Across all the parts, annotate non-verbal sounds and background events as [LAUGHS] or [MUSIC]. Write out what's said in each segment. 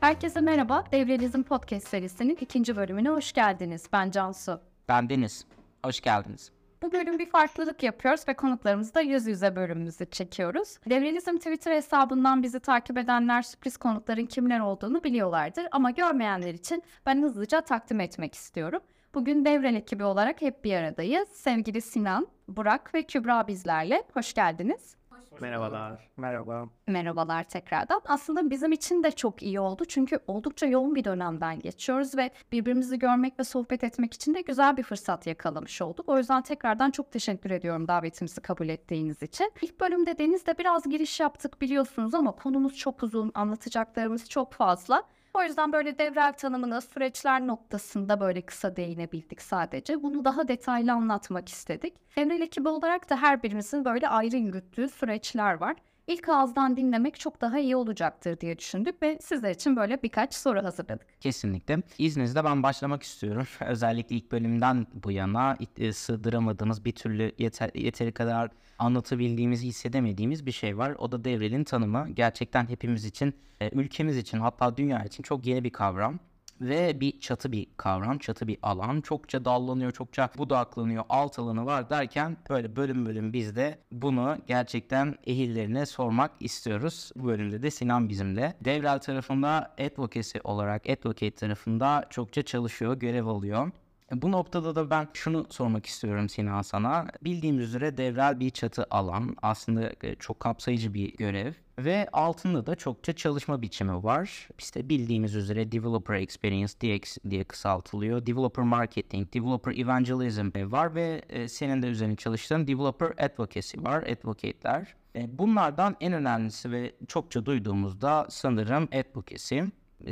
Herkese merhaba. Devrelizm Podcast serisinin ikinci bölümüne hoş geldiniz. Ben Cansu. Ben Deniz. Hoş geldiniz. Bu bölüm bir farklılık yapıyoruz ve konuklarımızla yüz yüze bölümümüzü çekiyoruz. Devrelizm Twitter hesabından bizi takip edenler sürpriz konukların kimler olduğunu biliyorlardır ama görmeyenler için ben hızlıca takdim etmek istiyorum. Bugün Devrel ekibi olarak hep bir aradayız. Sevgili Sinan, Burak ve Kübra bizlerle. Hoş geldiniz. Merhabalar. Merhaba. Merhabalar tekrardan. Aslında bizim için de çok iyi oldu çünkü oldukça yoğun bir dönemden geçiyoruz ve birbirimizi görmek ve sohbet etmek için de güzel bir fırsat yakalamış olduk. O yüzden tekrardan çok teşekkür ediyorum davetimizi kabul ettiğiniz için. İlk bölümde Deniz'de biraz giriş yaptık biliyorsunuz ama konumuz çok uzun, anlatacaklarımız çok fazla. O yüzden böyle devrel tanımına süreçler noktasında böyle kısa değinebildik sadece. Bunu daha detaylı anlatmak istedik. Devrel ekibi olarak da her birimizin böyle ayrı yürüttüğü süreçler var. İlk ağızdan dinlemek çok daha iyi olacaktır diye düşündük ve sizler için böyle birkaç soru hazırladık. Kesinlikle. İzninizle ben başlamak istiyorum. [LAUGHS] Özellikle ilk bölümden bu yana e, sığdıramadığımız bir türlü yeter, yeteri kadar anlatabildiğimiz, hissedemediğimiz bir şey var. O da devrelin tanımı. Gerçekten hepimiz için, e, ülkemiz için hatta dünya için çok yeni bir kavram ve bir çatı bir kavram, çatı bir alan. Çokça dallanıyor, çokça budaklanıyor, alt alanı var derken böyle bölüm bölüm biz de bunu gerçekten ehillerine sormak istiyoruz. Bu bölümde de Sinan bizimle. Devrel tarafında advocacy olarak, advocate tarafında çokça çalışıyor, görev alıyor. Bu noktada da ben şunu sormak istiyorum Sinan sana. Bildiğimiz üzere devrel bir çatı alan. Aslında e, çok kapsayıcı bir görev. Ve altında da çokça çalışma biçimi var. İşte bildiğimiz üzere Developer Experience DX diye kısaltılıyor. Developer Marketing, Developer Evangelism var ve e, senin de üzerine çalıştığın Developer Advocacy var, advocate'ler. E, bunlardan en önemlisi ve çokça duyduğumuzda sanırım advocacy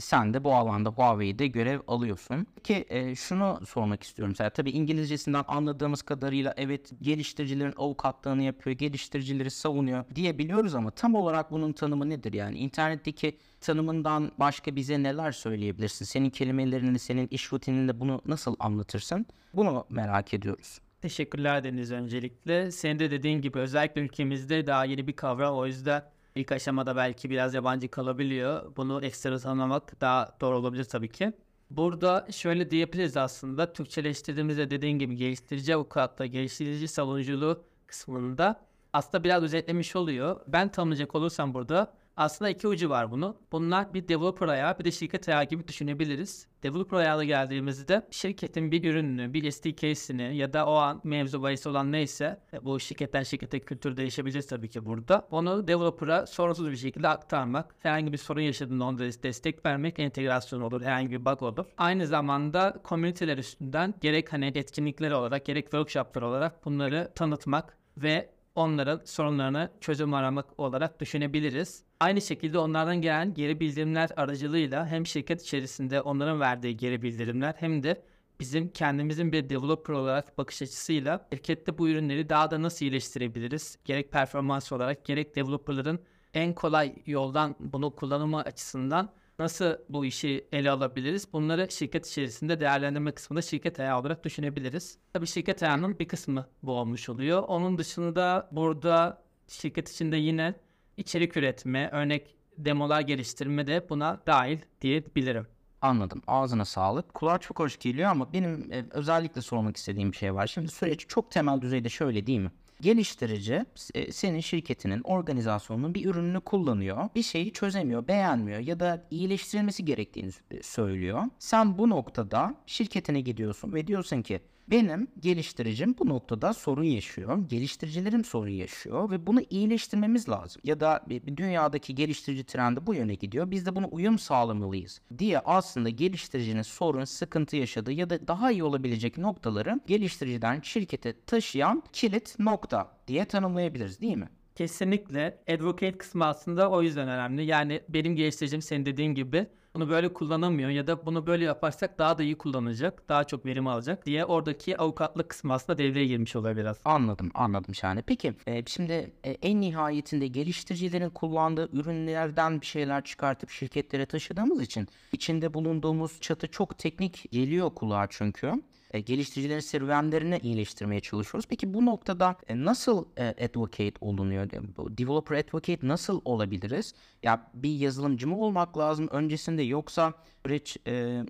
sen de bu alanda Huawei'de görev alıyorsun. Ki e, şunu sormak istiyorum sana. Tabii İngilizcesinden anladığımız kadarıyla evet geliştiricilerin avukatlığını yapıyor, geliştiricileri savunuyor diyebiliyoruz ama tam olarak bunun tanımı nedir? Yani internetteki tanımından başka bize neler söyleyebilirsin? Senin kelimelerini, senin iş rutininde bunu nasıl anlatırsın? Bunu merak ediyoruz. Teşekkürler Deniz öncelikle. Senin de dediğin gibi özellikle ülkemizde daha yeni bir kavram. O yüzden İlk aşamada belki biraz yabancı kalabiliyor. Bunu ekstra tanımlamak daha doğru olabilir tabii ki. Burada şöyle diyebiliriz aslında. Türkçeleştirdiğimizde dediğin gibi geliştirici avukatla geliştirici savunuculuğu kısmında aslında biraz özetlemiş oluyor. Ben tanımlayacak olursam burada aslında iki ucu var bunu. Bunlar bir developer ayağı bir de şirket ayağı gibi düşünebiliriz. Developer ayağına geldiğimizde şirketin bir ürününü, bir SDK'sini ya da o an mevzu bahis olan neyse e, bu şirketten şirkete kültür değişebilir tabii ki burada. Onu developer'a sorunsuz bir şekilde aktarmak, herhangi bir sorun yaşadığında onda destek vermek, entegrasyon olur, herhangi bir bug olur. Aynı zamanda komüniteler üstünden gerek hani etkinlikler olarak gerek workshoplar olarak bunları tanıtmak ve onların sorunlarını çözüm aramak olarak düşünebiliriz. Aynı şekilde onlardan gelen geri bildirimler aracılığıyla hem şirket içerisinde onların verdiği geri bildirimler hem de bizim kendimizin bir developer olarak bakış açısıyla şirkette bu ürünleri daha da nasıl iyileştirebiliriz? Gerek performans olarak gerek developerların en kolay yoldan bunu kullanımı açısından nasıl bu işi ele alabiliriz? Bunları şirket içerisinde değerlendirme kısmında şirket ayağı olarak düşünebiliriz. Tabii şirket ayağının bir kısmı bu olmuş oluyor. Onun dışında burada şirket içinde yine içerik üretme, örnek demolar geliştirme de buna dahil diyebilirim. Anladım. Ağzına sağlık. Kulağa çok hoş geliyor ama benim e, özellikle sormak istediğim bir şey var. Şimdi süreç çok temel düzeyde şöyle değil mi? Geliştirici e, senin şirketinin organizasyonunun bir ürününü kullanıyor. Bir şeyi çözemiyor, beğenmiyor ya da iyileştirilmesi gerektiğini söylüyor. Sen bu noktada şirketine gidiyorsun ve diyorsun ki benim geliştiricim bu noktada sorun yaşıyor. Geliştiricilerim sorun yaşıyor ve bunu iyileştirmemiz lazım. Ya da dünyadaki geliştirici trendi bu yöne gidiyor. Biz de buna uyum sağlamalıyız diye aslında geliştiricinin sorun, sıkıntı yaşadığı ya da daha iyi olabilecek noktaları geliştiriciden şirkete taşıyan kilit nokta diye tanımlayabiliriz değil mi? Kesinlikle. Advocate kısmı aslında o yüzden önemli. Yani benim geliştiricim senin dediğin gibi bunu böyle kullanamıyor ya da bunu böyle yaparsak daha da iyi kullanacak, daha çok verim alacak diye oradaki avukatlık kısmı aslında devreye girmiş oluyor biraz. Anladım, anladım şahane. Peki e, şimdi e, en nihayetinde geliştiricilerin kullandığı ürünlerden bir şeyler çıkartıp şirketlere taşıdığımız için içinde bulunduğumuz çatı çok teknik geliyor kulağa çünkü. E, geliştiricilerin serüvenlerini iyileştirmeye çalışıyoruz. Peki bu noktada e, nasıl e, advocate olunuyor? Developer advocate nasıl olabiliriz? Ya bir yazılımcı mı olmak lazım öncesinde yoksa süreç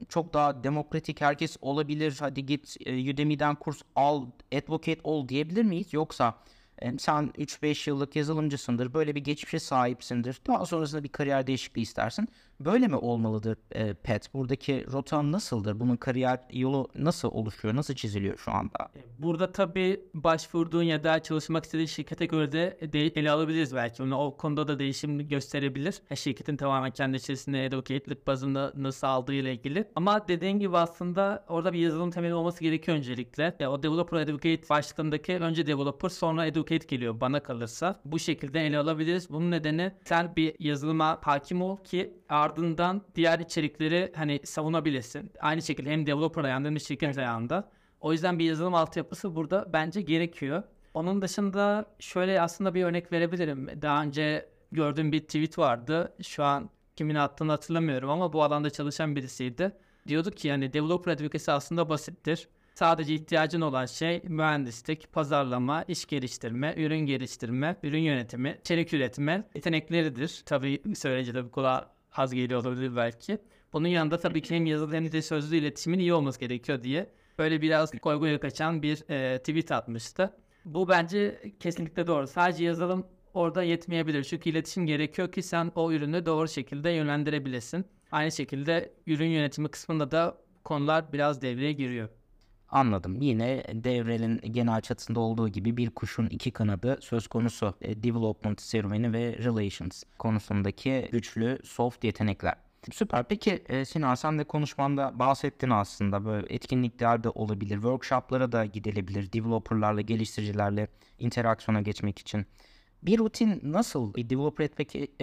çok daha demokratik herkes olabilir. Hadi git Udemy'den kurs al, advocate ol diyebilir miyiz? Yoksa sen 3-5 yıllık yazılımcısındır, böyle bir geçmişe sahipsindir. Daha sonrasında bir kariyer değişikliği istersin. Böyle mi olmalıdır e, PET? Buradaki rota nasıldır? Bunun kariyer yolu nasıl oluşuyor, nasıl çiziliyor şu anda? Burada tabii başvurduğun ya da çalışmak istediğin şirkete göre de, ele alabiliriz belki. Onu o konuda da değişim gösterebilir. Ya şirketin tamamen kendi içerisinde advocate'lik bazında nasıl aldığı ile ilgili. Ama dediğin gibi aslında orada bir yazılım temeli olması gerekiyor öncelikle. Ya o developer advocate başlığındaki önce developer sonra advocate geliyor bana kalırsa. Bu şekilde ele alabiliriz. Bunun nedeni sen bir yazılıma hakim ol ki ardından diğer içerikleri hani savunabilesin. Aynı şekilde hem developer ayağında hem de şirket ayağında. O yüzden bir yazılım altyapısı burada bence gerekiyor. Onun dışında şöyle aslında bir örnek verebilirim. Daha önce gördüğüm bir tweet vardı. Şu an kimin attığını hatırlamıyorum ama bu alanda çalışan birisiydi. Diyordu ki yani developer advocacy aslında basittir. Sadece ihtiyacın olan şey mühendislik, pazarlama, iş geliştirme, ürün geliştirme, ürün yönetimi, içerik üretme yetenekleridir. Tabii söyleyince de bu kulağa az geliyor olabilir belki. Bunun yanında tabii ki hem yazılı hem de sözlü iletişimin iyi olması gerekiyor diye böyle biraz koyguya kaçan bir e, tweet atmıştı. Bu bence kesinlikle doğru. Sadece yazılım orada yetmeyebilir. Çünkü iletişim gerekiyor ki sen o ürünü doğru şekilde yönlendirebilesin. Aynı şekilde ürün yönetimi kısmında da konular biraz devreye giriyor. Anladım. Yine devrelin genel çatısında olduğu gibi bir kuşun iki kanadı söz konusu. E, development serüveni ve relations konusundaki güçlü soft yetenekler. Süper. Peki e, Sinan sen de konuşmanda bahsettin aslında böyle etkinlikler de olabilir, workshoplara da gidilebilir, developerlarla, geliştiricilerle interaksiyona geçmek için. Bir rutin nasıl, bir developer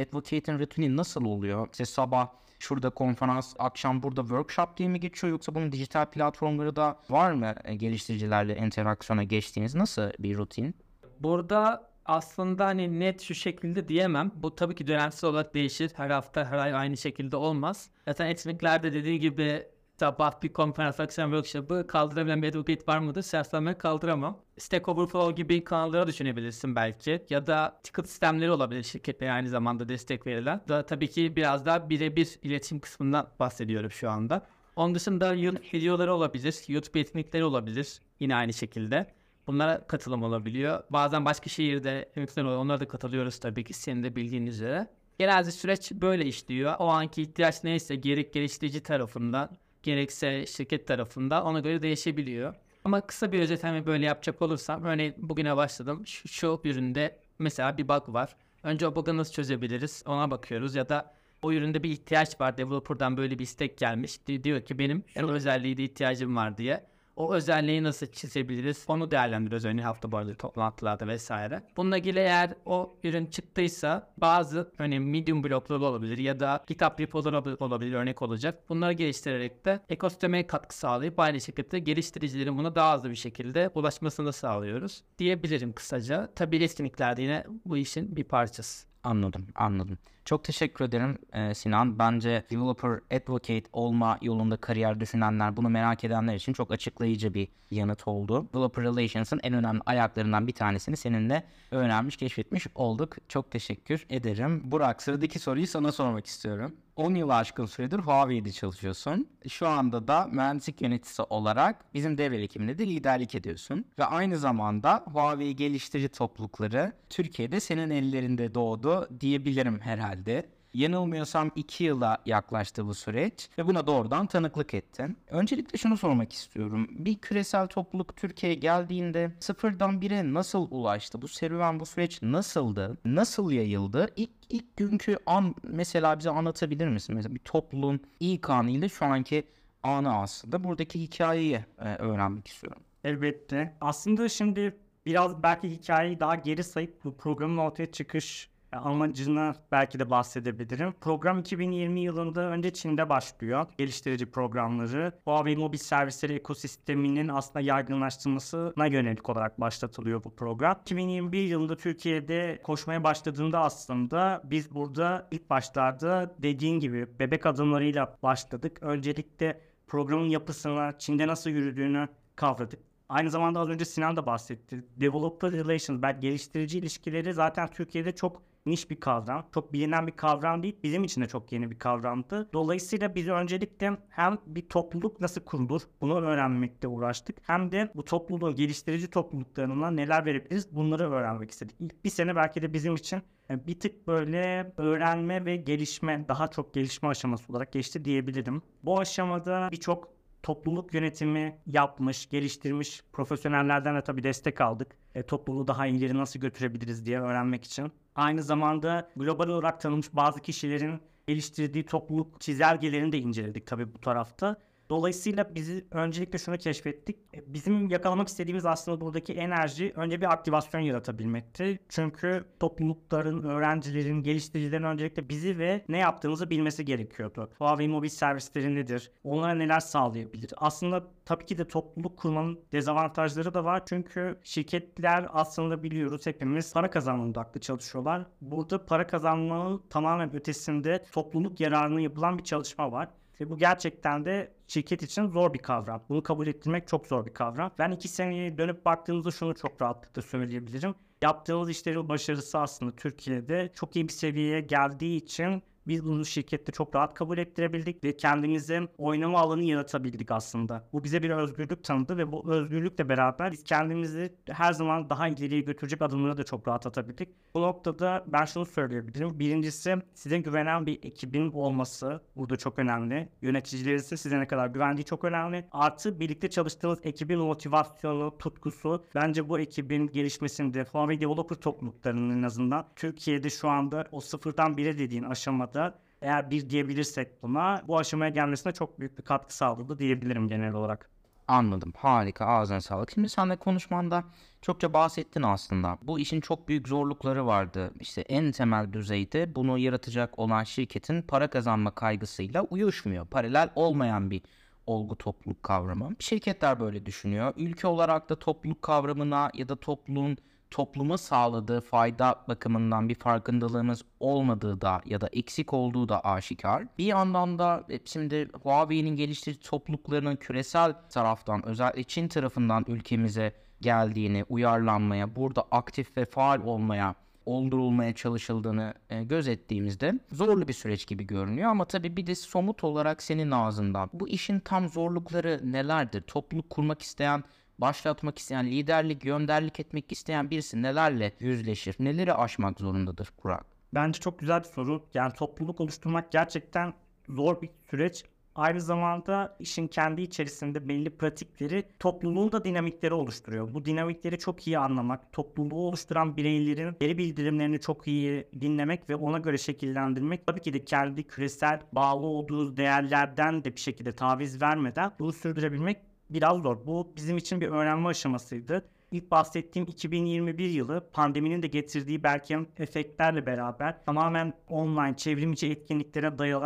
advocate'in rutini nasıl oluyor? İşte sabah şurada konferans, akşam burada workshop diye mi geçiyor yoksa bunun dijital platformları da var mı e, geliştiricilerle interaksiyona geçtiğiniz nasıl bir rutin? Burada aslında hani net şu şekilde diyemem. Bu tabii ki dönemsel olarak değişir. Her hafta her ay aynı şekilde olmaz. Zaten etkinliklerde dediği gibi sabah bir konferans, akşam workshop'ı kaldırabilen bir advocate var mıdır? Ben kaldıramam. Stack Overflow gibi kanallara düşünebilirsin belki. Ya da ticket sistemleri olabilir şirketlere aynı zamanda destek verilen. Da tabii ki biraz daha birebir iletişim kısmından bahsediyorum şu anda. Onun dışında YouTube videoları olabilir, YouTube etkinlikleri olabilir yine aynı şekilde. Bunlara katılım olabiliyor. Bazen başka şehirde etkinlikler oluyor. Onlara da katılıyoruz tabii ki senin de bildiğin üzere. Genelde süreç böyle işliyor. O anki ihtiyaç neyse gerek geliştirici tarafından gerekse şirket tarafından ona göre değişebiliyor. Ama kısa bir özetleme böyle yapacak olursam örneğin bugüne başladım. Şu, şu üründe mesela bir bug var. Önce o bug'ı nasıl çözebiliriz ona bakıyoruz ya da o üründe bir ihtiyaç var. Developer'dan böyle bir istek gelmiş. Diyor ki benim şu özelliği de ihtiyacım var diye. O özelliği nasıl çizebiliriz? Onu değerlendiriyoruz örneğin hafta boyu toplantılarda vesaire. Bununla ilgili eğer o ürün çıktıysa bazı örneğin medium blokları olabilir ya da GitHub repoları olabilir örnek olacak. Bunları geliştirerek de ekosisteme katkı sağlayıp aynı şekilde geliştiricilerin buna daha hızlı bir şekilde ulaşmasını sağlıyoruz diyebilirim kısaca. Tabii etkinliklerde yine bu işin bir parçası. Anladım, anladım. Çok teşekkür ederim e, Sinan. Bence developer advocate olma yolunda kariyer düşünenler, bunu merak edenler için çok açıklayıcı bir yanıt oldu. Developer Relations'ın en önemli ayaklarından bir tanesini seninle öğrenmiş, keşfetmiş olduk. Çok teşekkür ederim. Burak, sıradaki soruyu sana sormak istiyorum. 10 yıl aşkın süredir Huawei'de çalışıyorsun. Şu anda da mühendislik yöneticisi olarak bizim devre ekibinde de liderlik ediyorsun. Ve aynı zamanda Huawei geliştirici toplulukları Türkiye'de senin ellerinde doğdu diyebilirim herhalde. Yanılmıyorsam 2 yıla yaklaştı bu süreç ve buna doğrudan tanıklık ettin. Öncelikle şunu sormak istiyorum. Bir küresel topluluk Türkiye'ye geldiğinde sıfırdan bire nasıl ulaştı? Bu serüven, bu süreç nasıldı? Nasıl yayıldı? İlk, ilk günkü an mesela bize anlatabilir misin? Mesela bir topluluğun ilk anıyla şu anki anı aslında. Buradaki hikayeyi e, öğrenmek istiyorum. Elbette. Aslında şimdi biraz belki hikayeyi daha geri sayıp bu programın ortaya çıkış amacını belki de bahsedebilirim. Program 2020 yılında önce Çin'de başlıyor. Geliştirici programları. Huawei mobil servisleri ekosisteminin aslında yaygınlaştırmasına yönelik olarak başlatılıyor bu program. 2021 yılında Türkiye'de koşmaya başladığında aslında biz burada ilk başlarda dediğin gibi bebek adımlarıyla başladık. Öncelikle programın yapısına, Çin'de nasıl yürüdüğünü kavradık. Aynı zamanda az önce Sinan da bahsetti. Developer relations, belki geliştirici ilişkileri zaten Türkiye'de çok niş bir kavram. Çok bilinen bir kavram değil. Bizim için de çok yeni bir kavramdı. Dolayısıyla biz öncelikle hem bir topluluk nasıl kurulur bunu öğrenmekte uğraştık. Hem de bu topluluğun geliştirici topluluklarına neler verebiliriz bunları öğrenmek istedik. İlk bir sene belki de bizim için e, bir tık böyle öğrenme ve gelişme, daha çok gelişme aşaması olarak geçti diyebilirim. Bu aşamada birçok topluluk yönetimi yapmış, geliştirmiş profesyonellerden de tabii destek aldık. E, topluluğu daha ileri nasıl götürebiliriz diye öğrenmek için. Aynı zamanda global olarak tanınmış bazı kişilerin geliştirdiği topluluk çizelgelerini de inceledik tabii bu tarafta. Dolayısıyla bizi öncelikle şunu keşfettik. E, Bizim yakalamak istediğimiz aslında buradaki enerji önce bir aktivasyon yaratabilmekti. Çünkü toplulukların, öğrencilerin, geliştiricilerin öncelikle bizi ve ne yaptığımızı bilmesi gerekiyordu. Huawei mobil servisleri nedir? Onlara neler sağlayabilir? Aslında tabii ki de topluluk kurmanın dezavantajları da var. Çünkü şirketler aslında biliyoruz hepimiz para kazanma odaklı çalışıyorlar. Burada para kazanmanın tamamen ötesinde topluluk yararına yapılan bir çalışma var. Ve bu gerçekten de şirket için zor bir kavram. Bunu kabul ettirmek çok zor bir kavram. Ben iki seneye dönüp baktığımızda şunu çok rahatlıkla söyleyebilirim. Yaptığımız işlerin başarısı aslında Türkiye'de çok iyi bir seviyeye geldiği için biz bunu şirkette çok rahat kabul ettirebildik ve kendimize oynama alanı yaratabildik aslında. Bu bize bir özgürlük tanıdı ve bu özgürlükle beraber biz kendimizi her zaman daha ileriye götürecek adımları da çok rahat atabildik. Bu noktada ben şunu söyleyebilirim. Birincisi size güvenen bir ekibin olması burada çok önemli. Yöneticilerin ise size ne kadar güvendiği çok önemli. Artı birlikte çalıştığınız ekibin motivasyonu, tutkusu bence bu ekibin gelişmesinde Huawei Developer topluluklarının en azından Türkiye'de şu anda o sıfırdan bire dediğin aşamada eğer bir diyebilirsek buna bu aşamaya gelmesine çok büyük bir katkı sağladı diyebilirim genel olarak. Anladım. Harika. Ağzına sağlık. Şimdi sen de konuşmanda çokça bahsettin aslında. Bu işin çok büyük zorlukları vardı. İşte en temel düzeyde bunu yaratacak olan şirketin para kazanma kaygısıyla uyuşmuyor. Paralel olmayan bir olgu topluluk kavramı. Şirketler böyle düşünüyor. Ülke olarak da topluluk kavramına ya da topluluğun topluma sağladığı fayda bakımından bir farkındalığımız olmadığı da ya da eksik olduğu da aşikar. Bir yandan da e, şimdi Huawei'nin geliştirici topluluklarının küresel taraftan özellikle Çin tarafından ülkemize geldiğini, uyarlanmaya, burada aktif ve faal olmaya oldurulmaya çalışıldığını e, gözettiğimizde zorlu bir süreç gibi görünüyor ama tabii bir de somut olarak senin ağzından bu işin tam zorlukları nelerdir? Topluluk kurmak isteyen başlatmak isteyen, liderlik, yönderlik etmek isteyen birisi nelerle yüzleşir? Neleri aşmak zorundadır Burak? Bence çok güzel bir soru. Yani topluluk oluşturmak gerçekten zor bir süreç. Aynı zamanda işin kendi içerisinde belli pratikleri topluluğun da dinamikleri oluşturuyor. Bu dinamikleri çok iyi anlamak, topluluğu oluşturan bireylerin geri bildirimlerini çok iyi dinlemek ve ona göre şekillendirmek. Tabii ki de kendi küresel bağlı olduğu değerlerden de bir şekilde taviz vermeden bunu sürdürebilmek biraz zor. Bu bizim için bir öğrenme aşamasıydı. İlk bahsettiğim 2021 yılı pandeminin de getirdiği belki efektlerle beraber tamamen online çevrim içi etkinliklere dayalı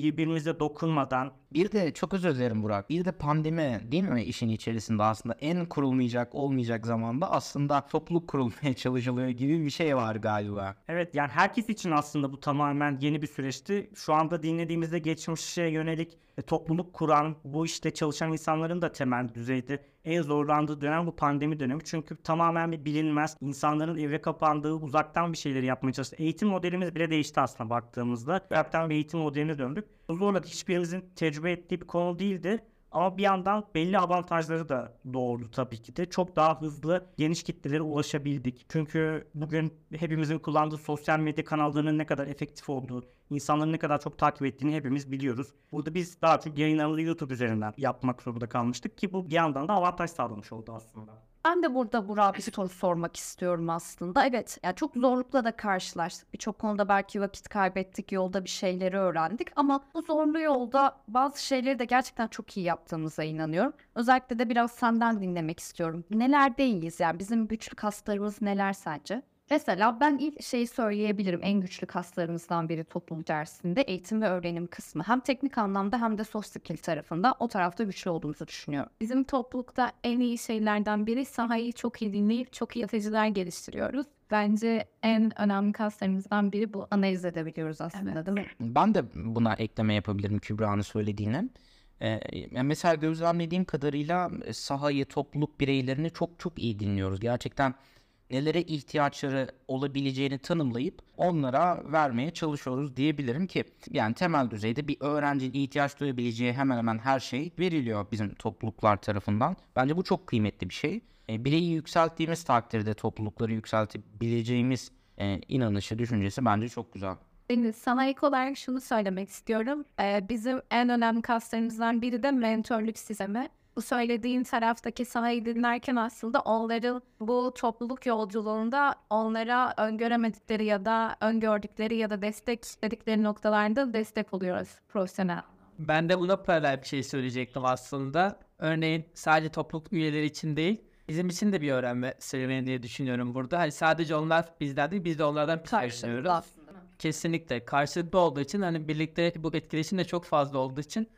birbirimize dokunmadan Bir de çok özür dilerim Burak. Bir de pandemi değil mi işin içerisinde aslında en kurulmayacak olmayacak zamanda aslında topluluk kurulmaya [LAUGHS] çalışılıyor gibi bir şey var galiba. Evet yani herkes için aslında bu tamamen yeni bir süreçti. Şu anda dinlediğimizde geçmişe yönelik e, topluluk kuran, bu işte çalışan insanların da temel düzeyde en zorlandığı dönem bu pandemi dönemi. Çünkü tamamen bir bilinmez, insanların eve kapandığı, uzaktan bir şeyleri yapmaya çalıştığı. Eğitim modelimiz bile değişti aslında baktığımızda. Webten bir eğitim modeline döndük. Bu zorla hiçbirimizin tecrübe ettiği bir konu değildi. Ama bir yandan belli avantajları da doğurdu tabii ki de. Çok daha hızlı geniş kitlelere ulaşabildik. Çünkü bugün hepimizin kullandığı sosyal medya kanallarının ne kadar efektif olduğu, insanların ne kadar çok takip ettiğini hepimiz biliyoruz. Burada biz daha çok yayınlarımızı YouTube üzerinden yapmak zorunda kalmıştık ki bu bir yandan da avantaj sağlamış oldu aslında. Ben de burada Burak'a bir soru sormak istiyorum aslında. Evet, yani çok zorlukla da karşılaştık. Birçok konuda belki vakit kaybettik, yolda bir şeyleri öğrendik. Ama bu zorlu yolda bazı şeyleri de gerçekten çok iyi yaptığımıza inanıyorum. Özellikle de biraz senden dinlemek istiyorum. Nelerde iyiyiz yani bizim güçlü kaslarımız neler sence? Mesela ben ilk şeyi söyleyebilirim. En güçlü kaslarımızdan biri toplum içerisinde eğitim ve öğrenim kısmı. Hem teknik anlamda hem de soft skill tarafında o tarafta güçlü olduğumuzu düşünüyorum. Bizim toplulukta en iyi şeylerden biri sahayı çok iyi dinleyip çok iyi yatırıcılar geliştiriyoruz. Bence en önemli kaslarımızdan biri bu. Analiz edebiliyoruz aslında Evet. değil mi? Ben de buna ekleme yapabilirim Kübra'nın söylediğine. Ee, mesela gözlemlediğim kadarıyla e, sahayı, topluluk bireylerini çok çok iyi dinliyoruz. Gerçekten nelere ihtiyaçları olabileceğini tanımlayıp onlara vermeye çalışıyoruz diyebilirim ki yani temel düzeyde bir öğrencinin ihtiyaç duyabileceği hemen hemen her şey veriliyor bizim topluluklar tarafından. Bence bu çok kıymetli bir şey. E, bireyi yükselttiğimiz takdirde toplulukları yükseltebileceğimiz e, inanışı, düşüncesi bence çok güzel. Deniz, sana ek olarak şunu söylemek istiyorum. Ee, bizim en önemli kaslarımızdan biri de mentorluk sistemi. Bu söylediğin taraftaki sahayı dinlerken aslında onların bu topluluk yolculuğunda onlara öngöremedikleri ya da öngördükleri ya da destek istedikleri noktalarda destek oluyoruz profesyonel. Ben de buna paralel bir şey söyleyecektim aslında. Örneğin sadece topluluk üyeleri için değil, bizim için de bir öğrenme serüveni diye düşünüyorum burada. Hani sadece onlar bizden değil, biz de onlardan bir şey. Kesinlikle karşılıklı olduğu için hani birlikte bu etkileşim de çok fazla olduğu için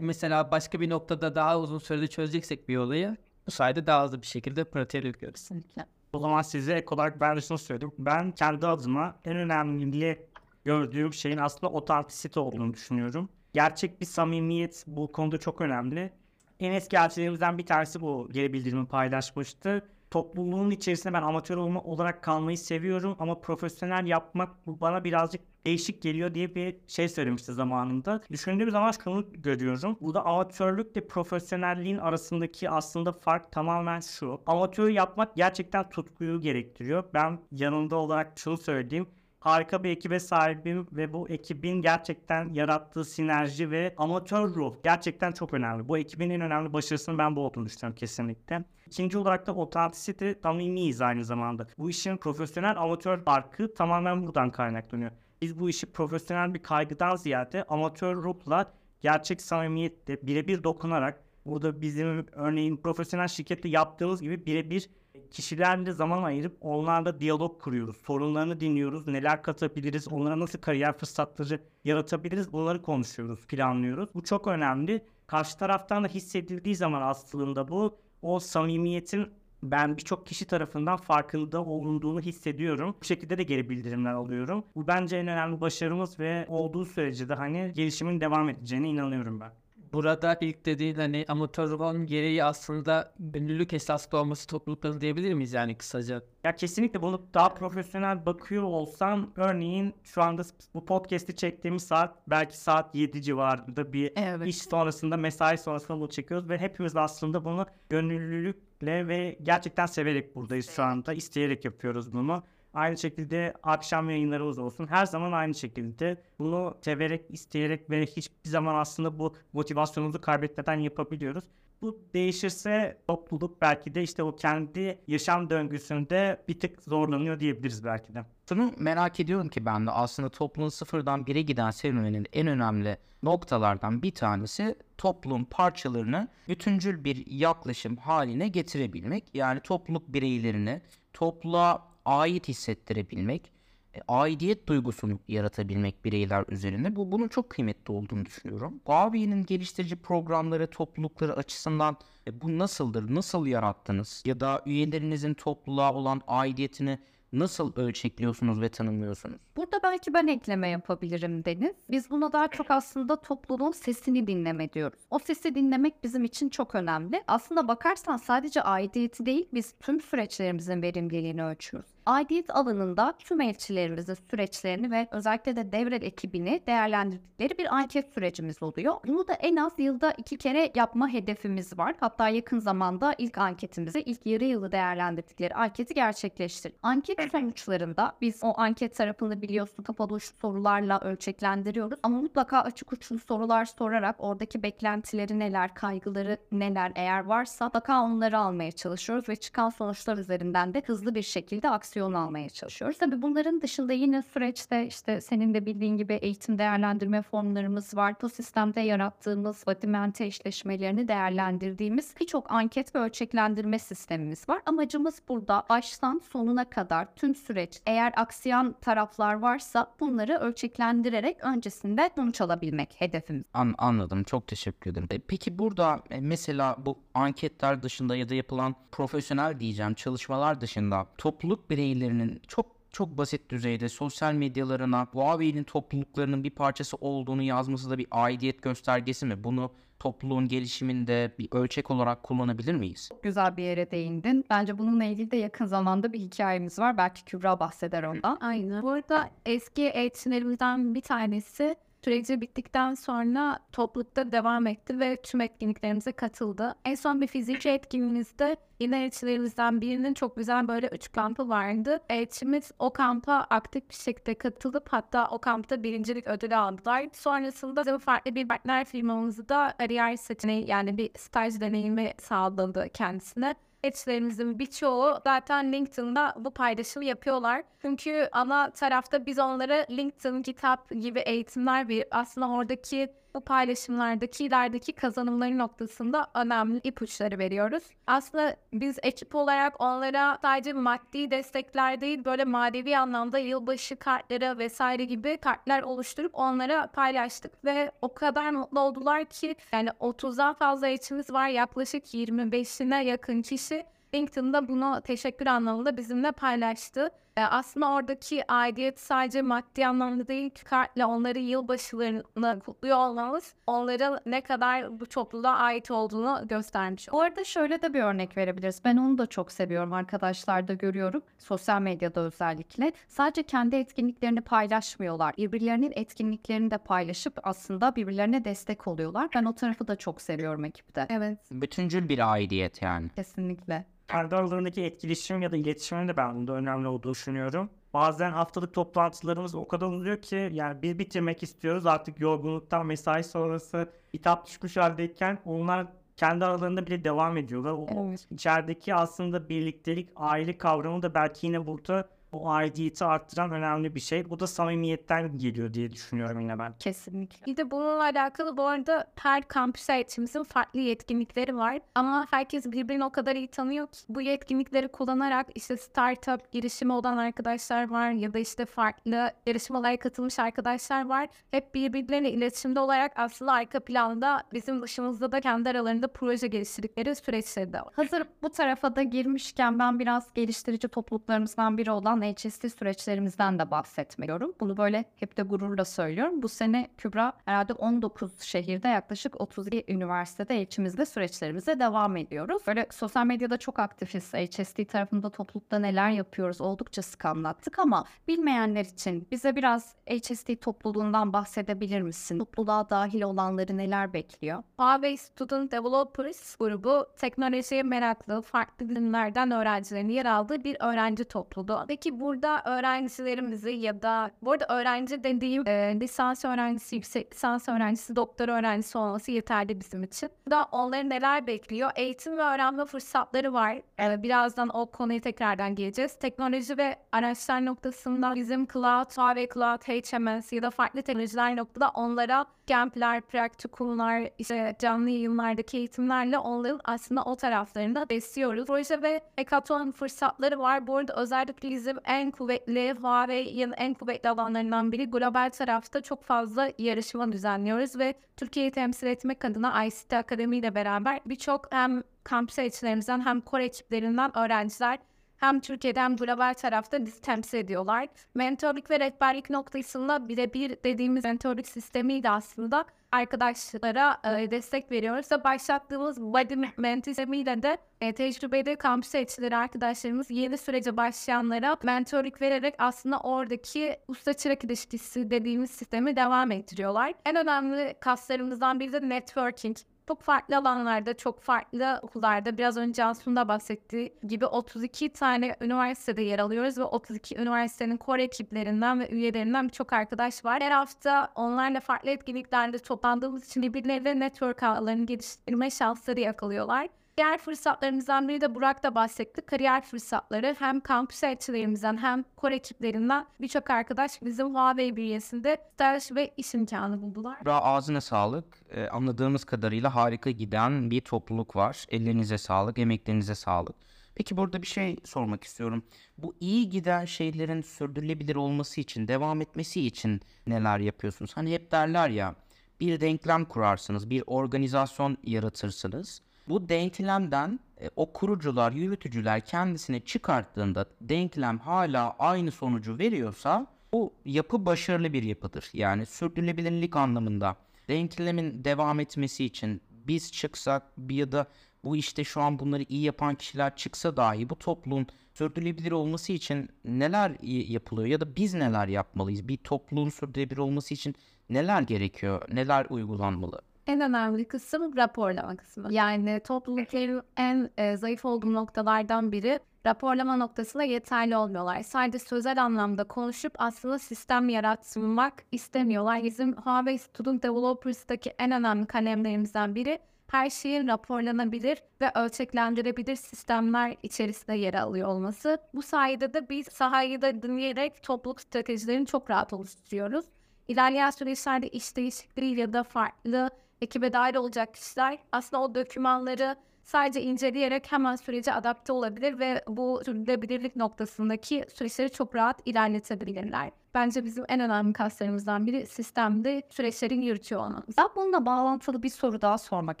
mesela başka bir noktada daha uzun sürede çözeceksek bir olayı bu sayede daha hızlı bir şekilde pratiğe döküyoruz. Kesinlikle. O zaman size ek olarak ben de şunu söyleyeyim. Ben kendi adıma en önemli gördüğüm şeyin aslında otantisite olduğunu düşünüyorum. Gerçek bir samimiyet bu konuda çok önemli. En eski elçilerimizden bir tanesi bu geri bildirimi paylaşmıştı. Topluluğun içerisinde ben amatör olma olarak kalmayı seviyorum ama profesyonel yapmak bu bana birazcık değişik geliyor diye bir şey söylemişti zamanında. Düşündüğüm zaman şunu görüyorum. Burada amatörlükle profesyonelliğin arasındaki aslında fark tamamen şu. Amatör yapmak gerçekten tutkuyu gerektiriyor. Ben yanında olarak şunu söyleyeyim harika bir ekibe sahibim ve bu ekibin gerçekten yarattığı sinerji ve amatör ruh gerçekten çok önemli. Bu ekibin en önemli başarısının ben bu olduğunu düşünüyorum kesinlikle. İkinci olarak da otantisite samimiyiz aynı zamanda. Bu işin profesyonel amatör farkı tamamen buradan kaynaklanıyor. Biz bu işi profesyonel bir kaygıdan ziyade amatör ruhla gerçek samimiyetle birebir dokunarak burada bizim örneğin profesyonel şirkette yaptığımız gibi birebir kişilerle zaman ayırıp onlarla diyalog kuruyoruz. Sorunlarını dinliyoruz. Neler katabiliriz? Onlara nasıl kariyer fırsatları yaratabiliriz? Bunları konuşuyoruz, planlıyoruz. Bu çok önemli. Karşı taraftan da hissedildiği zaman aslında bu o samimiyetin ben birçok kişi tarafından farkında olunduğunu hissediyorum. Bu şekilde de geri bildirimler alıyorum. Bu bence en önemli başarımız ve olduğu sürece de hani gelişimin devam edeceğine inanıyorum ben. Burada ilk dediğin hani amatör olmanın gereği aslında gönüllülük esaslı olması toplulukları diyebilir miyiz yani kısaca? Ya kesinlikle bunu daha profesyonel bakıyor olsam örneğin şu anda bu podcast'i çektiğimiz saat belki saat 7 civarında bir Evet. iş sonrasında mesai sonrasında bunu çekiyoruz ve hepimiz aslında bunu gönüllülükle ve gerçekten severek buradayız şu anda. isteyerek yapıyoruz bunu. Aynı şekilde akşam yayınlarımız olsun. Her zaman aynı şekilde bunu severek, isteyerek ve hiçbir zaman aslında bu motivasyonumuzu kaybetmeden yapabiliyoruz. Bu değişirse topluluk belki de işte o kendi yaşam döngüsünde bir tık zorlanıyor diyebiliriz belki de. Şunu merak ediyorum ki ben de aslında toplumun sıfırdan bire giden serüvenin en önemli noktalardan bir tanesi toplum parçalarını bütüncül bir yaklaşım haline getirebilmek. Yani topluluk bireylerini topluluğa ait hissettirebilmek, e, aidiyet duygusunu yaratabilmek bireyler üzerinde. Bu bunun çok kıymetli olduğunu düşünüyorum. Gavi'nin geliştirici programları, toplulukları açısından e, bu nasıldır? Nasıl yarattınız? Ya da üyelerinizin topluluğa olan aidiyetini nasıl ölçekliyorsunuz ve tanımlıyorsunuz? Burada belki ben ekleme yapabilirim Deniz. Biz buna daha çok aslında topluluğun sesini dinleme diyoruz. O sesi dinlemek bizim için çok önemli. Aslında bakarsan sadece aidiyeti değil biz tüm süreçlerimizin verimliliğini ölçüyoruz. Aidiyet alanında tüm elçilerimizin süreçlerini ve özellikle de devre ekibini değerlendirdikleri bir anket sürecimiz oluyor. Bunu da en az yılda iki kere yapma hedefimiz var. Hatta yakın zamanda ilk anketimizi, ilk yarı yılı değerlendirdikleri anketi gerçekleştirdik. Anket sonuçlarında biz o anket tarafını biliyorsun kapalı uçlu sorularla ölçeklendiriyoruz. Ama mutlaka açık uçlu sorular sorarak oradaki beklentileri neler, kaygıları neler eğer varsa mutlaka onları almaya çalışıyoruz ve çıkan sonuçlar üzerinden de hızlı bir şekilde aksiyon almaya çalışıyoruz. Tabii bunların dışında yine süreçte işte senin de bildiğin gibi eğitim değerlendirme formlarımız var. Bu sistemde yarattığımız vadimente eşleşmelerini değerlendirdiğimiz birçok anket ve ölçeklendirme sistemimiz var. Amacımız burada baştan sonuna kadar tüm süreç eğer aksiyan taraflar varsa bunları ölçeklendirerek öncesinde sonuç alabilmek hedefimiz. An- anladım. Çok teşekkür ederim. E, peki burada e, mesela bu anketler dışında ya da yapılan profesyonel diyeceğim çalışmalar dışında topluluk bireylerinin çok çok basit düzeyde sosyal medyalarına Huawei'nin topluluklarının bir parçası olduğunu yazması da bir aidiyet göstergesi mi? Bunu topluluğun gelişiminde bir ölçek olarak kullanabilir miyiz? Çok güzel bir yere değindin. Bence bununla ilgili de yakın zamanda bir hikayemiz var. Belki Kübra bahseder ondan. Aynen. Burada eski eğitimlerimizden bir tanesi süreci bittikten sonra toplulukta devam etti ve tüm etkinliklerimize katıldı. En son bir fiziki etkinliğimizde yine elçilerimizden birinin çok güzel böyle üç kampı vardı. Elçimiz o kampa aktif bir şekilde katılıp hatta o kampta birincilik ödülü aldılar. Sonrasında bizim farklı bir partner firmamızı da kariyer seçeneği yani bir staj deneyimi sağladı kendisine. Elçilerimizin birçoğu zaten LinkedIn'da bu paylaşımı yapıyorlar. Çünkü ana tarafta biz onlara LinkedIn, kitap gibi eğitimler verip aslında oradaki bu paylaşımlardaki ilerideki kazanımları noktasında önemli ipuçları veriyoruz. Aslında biz ekip olarak onlara sadece maddi destekler değil böyle manevi anlamda yılbaşı kartları vesaire gibi kartlar oluşturup onlara paylaştık ve o kadar mutlu oldular ki yani 30'dan fazla eğitimimiz var yaklaşık 25'ine yakın kişi LinkedIn'da bunu teşekkür anlamında bizimle paylaştı. E, aslında oradaki aidiyet sadece maddi anlamda değil, kartla onları yılbaşılarını kutluyor olmamız onların ne kadar bu topluluğa ait olduğunu göstermiş. Bu arada şöyle de bir örnek verebiliriz. Ben onu da çok seviyorum. Arkadaşlarda görüyorum. Sosyal medyada özellikle. Sadece kendi etkinliklerini paylaşmıyorlar. Birbirlerinin etkinliklerini de paylaşıp aslında birbirlerine destek oluyorlar. Ben o tarafı da çok seviyorum ekipte. Evet. Bütüncül bir aidiyet yani. Kesinlikle. Kendi aralarındaki etkileşim ya da iletişimin de ben bunda önemli olduğunu düşünüyorum. Bazen haftalık toplantılarımız o kadar oluyor ki yani biz bitirmek istiyoruz artık yorgunluktan mesai sonrası hitap düşmüş haldeyken onlar kendi aralarında bile devam ediyorlar. O, Evet. içerideki aslında birliktelik, aile kavramı da belki yine burada o aidiyeti arttıran önemli bir şey. Bu da samimiyetten geliyor diye düşünüyorum yine ben. Kesinlikle. Bir de bununla alakalı bu arada her kampüs eğitimimizin farklı yetkinlikleri var. Ama herkes birbirini o kadar iyi tanıyor ki bu yetkinlikleri kullanarak işte startup girişimi olan arkadaşlar var ya da işte farklı yarışmalara katılmış arkadaşlar var. Hep birbirleriyle iletişimde olarak aslında arka planda bizim dışımızda da kendi aralarında proje geliştirdikleri süreçleri de var. Hazır bu tarafa da girmişken ben biraz geliştirici topluluklarımızdan biri olan HST süreçlerimizden de bahsetmiyorum. Bunu böyle hep de gururla söylüyorum. Bu sene Kübra herhalde 19 şehirde yaklaşık 32 üniversitede eğitimimizde süreçlerimize devam ediyoruz. Böyle sosyal medyada çok aktifiz. HST tarafında toplulukta neler yapıyoruz oldukça sık anlattık ama bilmeyenler için bize biraz HST topluluğundan bahsedebilir misin? Topluluğa dahil olanları neler bekliyor? Huawei Student Developers grubu teknolojiye meraklı farklı dilimlerden öğrencilerin yer aldığı bir öğrenci topluluğu. Peki burada öğrencilerimizi ya da bu arada öğrenci dediğim e, lisans öğrencisi, yüksek lisans öğrencisi, doktor öğrencisi olması yeterli bizim için. Burada onları neler bekliyor? Eğitim ve öğrenme fırsatları var. E, birazdan o konuya tekrardan geleceğiz. Teknoloji ve araçlar noktasında bizim Cloud, Huawei Cloud, HMS ya da farklı teknolojiler noktada onlara campler, praktikumlar, işte canlı yayınlardaki eğitimlerle onların aslında o taraflarını da besliyoruz. Proje ve hackathon fırsatları var. Bu arada özellikle bizim en kuvvetli Huawei'in en kuvvetli alanlarından biri global tarafta çok fazla yarışma düzenliyoruz ve Türkiye'yi temsil etmek adına ICT Akademi ile beraber birçok hem kampüs eğitimlerimizden hem core ekiplerinden öğrenciler hem Türkiye'de hem global tarafta bizi temsil ediyorlar. Mentorluk ve rehberlik noktasında birebir dediğimiz mentorluk sistemiyle aslında arkadaşlara e, destek veriyoruz ve başlattığımız Body Movement sistemiyle de e, tecrübeli kampüs eğitimleri arkadaşlarımız yeni sürece başlayanlara mentorluk vererek aslında oradaki usta çırak ilişkisi dediğimiz sistemi devam ettiriyorlar. En önemli kaslarımızdan biri de networking. Çok farklı alanlarda, çok farklı okullarda biraz önce Cansu'nun da bahsettiği gibi 32 tane üniversitede yer alıyoruz ve 32 üniversitenin core ekiplerinden ve üyelerinden birçok arkadaş var. Her hafta onlarla farklı etkinliklerde toplandığımız için birbirleriyle network ağlarını geliştirme şansları yakalıyorlar. Diğer fırsatlarımızdan biri de Burak da bahsetti. Kariyer fırsatları hem kampüs elçilerinden hem core ekiplerinden birçok arkadaş bizim Huawei bünyesinde staj ve iş imkanı buldular. Bra ağzına sağlık. Ee, anladığımız kadarıyla harika giden bir topluluk var. Ellerinize sağlık, emeklerinize sağlık. Peki burada bir şey sormak istiyorum. Bu iyi giden şeylerin sürdürülebilir olması için, devam etmesi için neler yapıyorsunuz? Hani hep derler ya, bir denklem kurarsınız, bir organizasyon yaratırsınız. Bu denklemden e, o kurucular, yürütücüler kendisini çıkarttığında denklem hala aynı sonucu veriyorsa bu yapı başarılı bir yapıdır. Yani sürdürülebilirlik anlamında denklemin devam etmesi için biz çıksak bir ya da bu işte şu an bunları iyi yapan kişiler çıksa dahi bu topluluğun sürdürülebilir olması için neler yapılıyor ya da biz neler yapmalıyız? Bir topluluğun sürdürülebilir olması için neler gerekiyor? Neler uygulanmalı? En önemli kısım raporlama kısmı. Yani toplulukların en e, zayıf olduğu noktalardan biri raporlama noktasında yeterli olmuyorlar. Sadece sözel anlamda konuşup aslında sistem yaratmak istemiyorlar. Bizim Huawei Student Developers'taki en önemli kalemlerimizden biri her şeyin raporlanabilir ve ölçeklendirebilir sistemler içerisinde yer alıyor olması. Bu sayede de biz sahayı da dinleyerek topluluk stratejilerini çok rahat oluşturuyoruz. İlerleyen süreçlerde iş değişikliği ya da farklı ekibe dahil olacak kişiler aslında o dokümanları sadece inceleyerek hemen sürece adapte olabilir ve bu sürdürülebilirlik noktasındaki süreçleri çok rahat ilerletebilirler. Bence bizim en önemli kaslarımızdan biri sistemde süreçlerin yürütüyor olmamız. Ben bununla bağlantılı bir soru daha sormak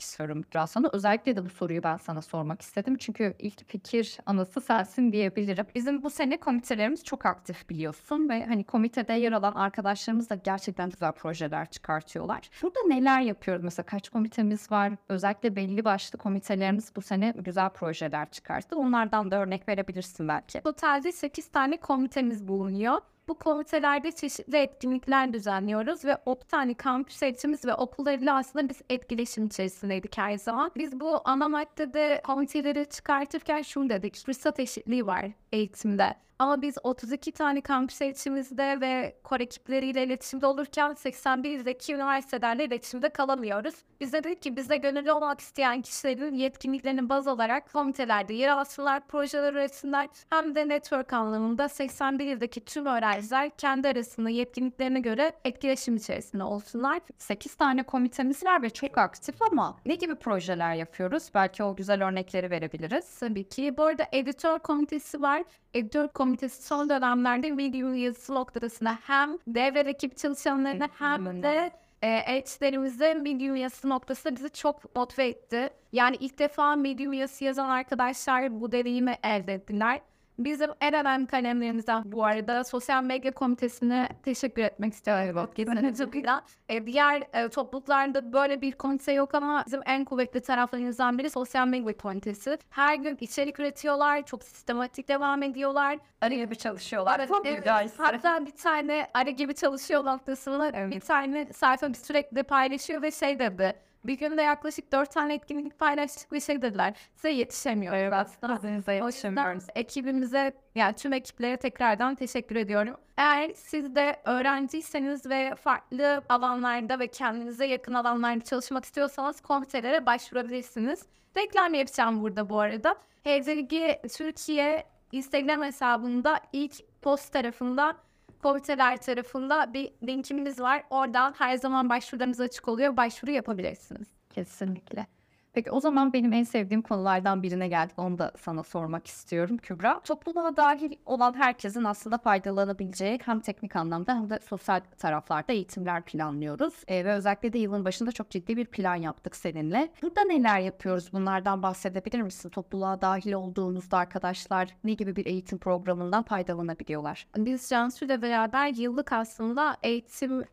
istiyorum biraz sana. Özellikle de bu soruyu ben sana sormak istedim. Çünkü ilk fikir anası sensin diyebilirim. Bizim bu sene komitelerimiz çok aktif biliyorsun ve hani komitede yer alan arkadaşlarımız da gerçekten güzel projeler çıkartıyorlar. Burada neler yapıyoruz? Mesela kaç komitemiz var? Özellikle belli başlı komitelerimiz bu sene güzel projeler çıkarttı. Onlardan da örnek verebilirsin belki. Totalde 8 tane komitemiz bulunuyor. Bu komitelerde çeşitli etkinlikler düzenliyoruz ve 10 tane kampüs eğitimimiz ve okullarıyla aslında biz etkileşim içerisindeydik her zaman. Biz bu ana maddede komiteleri çıkartırken şunu dedik, fırsat eşitliği var eğitimde. Ama biz 32 tane kampüs eğitimimizde ve kor ekipleriyle iletişimde olurken 81'deki üniversitelerle iletişimde kalamıyoruz. Biz de dedik ki bize gönüllü olmak isteyen kişilerin yetkinliklerini baz alarak komitelerde yer alsınlar, projeler üretsinler. Hem de network anlamında 81'deki tüm öğrenciler kendi arasında yetkinliklerine göre etkileşim içerisinde olsunlar. 8 tane komitemiz var ve çok aktif ama ne gibi projeler yapıyoruz? Belki o güzel örnekleri verebiliriz. Tabii ki. Bu arada editör komitesi var. Editör komitesi son dönemlerde video yazısı noktasında hem devre ekip çalışanlarına hem de e, elçilerimize medium yazısı noktasında bizi çok motive etti. Yani ilk defa medium yazısı yazan arkadaşlar bu deneyimi elde ettiler. Bizim en önemli kalemlerimizden bu arada sosyal medya komitesine teşekkür etmek istiyorum. Kesinlikle. E, diğer e, topluluklarda böyle bir komite yok ama bizim en kuvvetli taraflarımızdan biri sosyal medya komitesi. Her gün içerik üretiyorlar, çok sistematik devam ediyorlar. Arı gibi çalışıyorlar. Evet, Çok evet. güzel. Hatta bir tane arı gibi çalışıyor noktasında bir tane sayfa sürekli paylaşıyor ve şey dedi. Bir günde yaklaşık dört tane etkinlik paylaştık ve şey dediler. Size yetişemiyoruz aslında. Sizinize O yüzden yetişemiyoruz. ekibimize yani tüm ekiplere tekrardan teşekkür ediyorum. Eğer siz de öğrenciyseniz ve farklı alanlarda ve kendinize yakın alanlarda çalışmak istiyorsanız komitelere başvurabilirsiniz. Reklam yapacağım burada bu arada. HZG Türkiye Instagram hesabında ilk post tarafında komiteler tarafında bir linkimiz var. Oradan her zaman başvurularımız açık oluyor. Başvuru yapabilirsiniz. Kesinlikle. Peki o zaman benim en sevdiğim konulardan birine geldik. Onu da sana sormak istiyorum Kübra. Topluluğa dahil olan herkesin aslında faydalanabileceği hem teknik anlamda hem de sosyal taraflarda eğitimler planlıyoruz. Ee, ve özellikle de yılın başında çok ciddi bir plan yaptık seninle. Burada neler yapıyoruz? Bunlardan bahsedebilir misin? Topluluğa dahil olduğunuzda arkadaşlar ne gibi bir eğitim programından faydalanabiliyorlar? Biz Cansu ile beraber yıllık aslında eğitim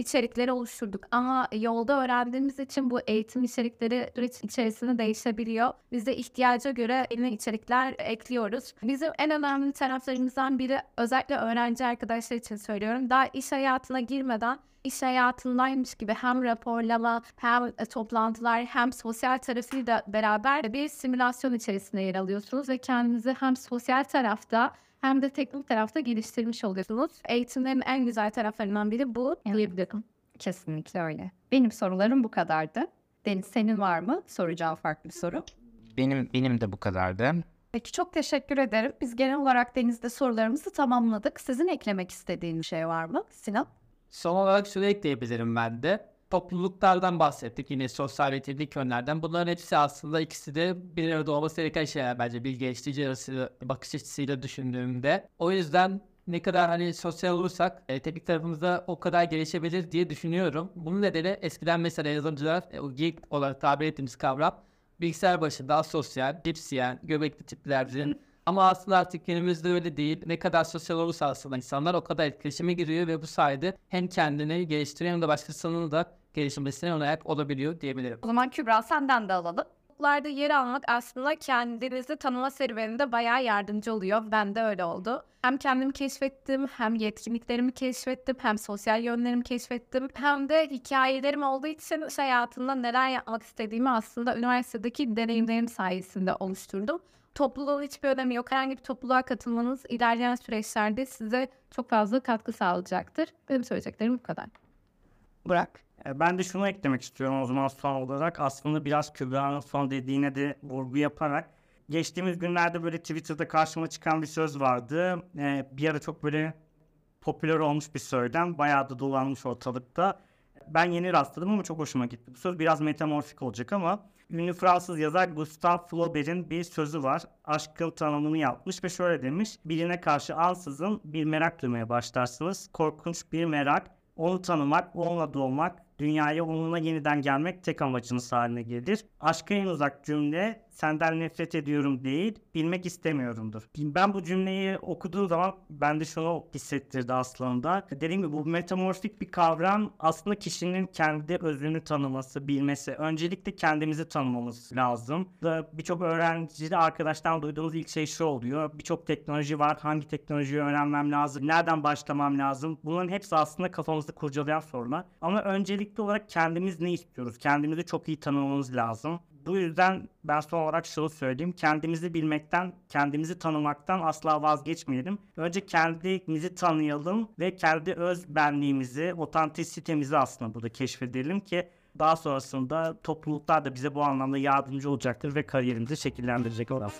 içerikleri oluşturduk. Ama yolda öğrendiğimiz için bu eğitim içerikleri içerisinde değişebiliyor. Biz de ihtiyaca göre yeni içerikler ekliyoruz. Bizim en önemli taraflarımızdan biri özellikle öğrenci arkadaşlar için söylüyorum. Daha iş hayatına girmeden iş hayatındaymış gibi hem raporlama hem e, toplantılar hem sosyal tarafıyla beraber bir simülasyon içerisinde yer alıyorsunuz ve kendinizi hem sosyal tarafta hem de teknik tarafta geliştirmiş oluyorsunuz. Eğitimlerin en güzel taraflarından biri bu diyebilirim. Kesinlikle öyle. Benim sorularım bu kadardı. Deniz senin var mı? Soracağım farklı bir soru. Benim benim de bu kadardı. Peki çok teşekkür ederim. Biz genel olarak Deniz'de sorularımızı tamamladık. Sizin eklemek istediğin bir şey var mı Sinan? Son olarak şunu ekleyebilirim ben de. Topluluklardan bahsettik yine sosyal ve teknik yönlerden. Bunların hepsi aslında ikisi de bir arada olması gereken şeyler bence bir geliştirici bakış açısıyla düşündüğümde. O yüzden ne kadar hani sosyal olursak e, teknik tarafımızda o kadar gelişebilir diye düşünüyorum. Bunun nedeni eskiden mesela yazılımcılar e, o geek olarak tabir ettiğimiz kavram bilgisayar başında asosyal, cips yiyen, göbekli tiplerdi. [LAUGHS] Ama aslında artık günümüzde öyle değil. Ne kadar sosyal olursa aslında insanlar o kadar etkileşime giriyor ve bu sayede hem kendini geliştiriyor hem de başkasının da gelişmesine ön ayak olabiliyor diyebilirim. O zaman Kübra senden de alalım. topluluklarda yer almak aslında kendinizi tanıma serüveninde bayağı yardımcı oluyor. Ben de öyle oldu. Hem kendimi keşfettim, hem yetkinliklerimi keşfettim, hem sosyal yönlerimi keşfettim. Hem de hikayelerim olduğu için iş hayatında neler yapmak istediğimi aslında üniversitedeki deneyimlerim sayesinde oluşturdum. Topluluğun hiçbir önemi yok. Herhangi bir topluluğa katılmanız ilerleyen süreçlerde size çok fazla katkı sağlayacaktır. Benim söyleyeceklerim bu kadar. Burak. E, Ben de şunu eklemek istiyorum o zaman son olarak. Aslında biraz Kübra'nın son dediğine de vurgu yaparak. Geçtiğimiz günlerde böyle Twitter'da karşıma çıkan bir söz vardı. E, bir ara çok böyle popüler olmuş bir söylem. Bayağı da dolanmış ortalıkta. Ben yeni rastladım ama çok hoşuma gitti. Bu söz biraz metamorfik olacak ama ünlü Fransız yazar Gustave Flaubert'in bir sözü var. Aşkın tanımını yapmış ve şöyle demiş. Birine karşı ansızın bir merak duymaya başlarsınız. Korkunç bir merak. Onu tanımak, onunla doğmak, dünyaya onunla yeniden gelmek tek amacınız haline gelir. Aşka en uzak cümle senden nefret ediyorum değil, bilmek istemiyorumdur. Ben bu cümleyi okuduğum zaman bende şunu hissettirdi aslında. Dediğim gibi bu metamorfik bir kavram aslında kişinin kendi özünü tanıması, bilmesi. Öncelikle kendimizi tanımamız lazım. Birçok öğrencide arkadaştan duyduğumuz ilk şey şu oluyor. Birçok teknoloji var. Hangi teknolojiyi öğrenmem lazım? Nereden başlamam lazım? Bunların hepsi aslında kafamızda kurcalayan sorular. Ama öncelikli olarak kendimiz ne istiyoruz? Kendimizi çok iyi tanımamız lazım bu yüzden ben son olarak şunu söyleyeyim. Kendimizi bilmekten, kendimizi tanımaktan asla vazgeçmeyelim. Önce kendimizi tanıyalım ve kendi öz benliğimizi, otantisitemizi aslında burada keşfedelim ki daha sonrasında topluluklar da bize bu anlamda yardımcı olacaktır ve kariyerimizi şekillendirecek olarak.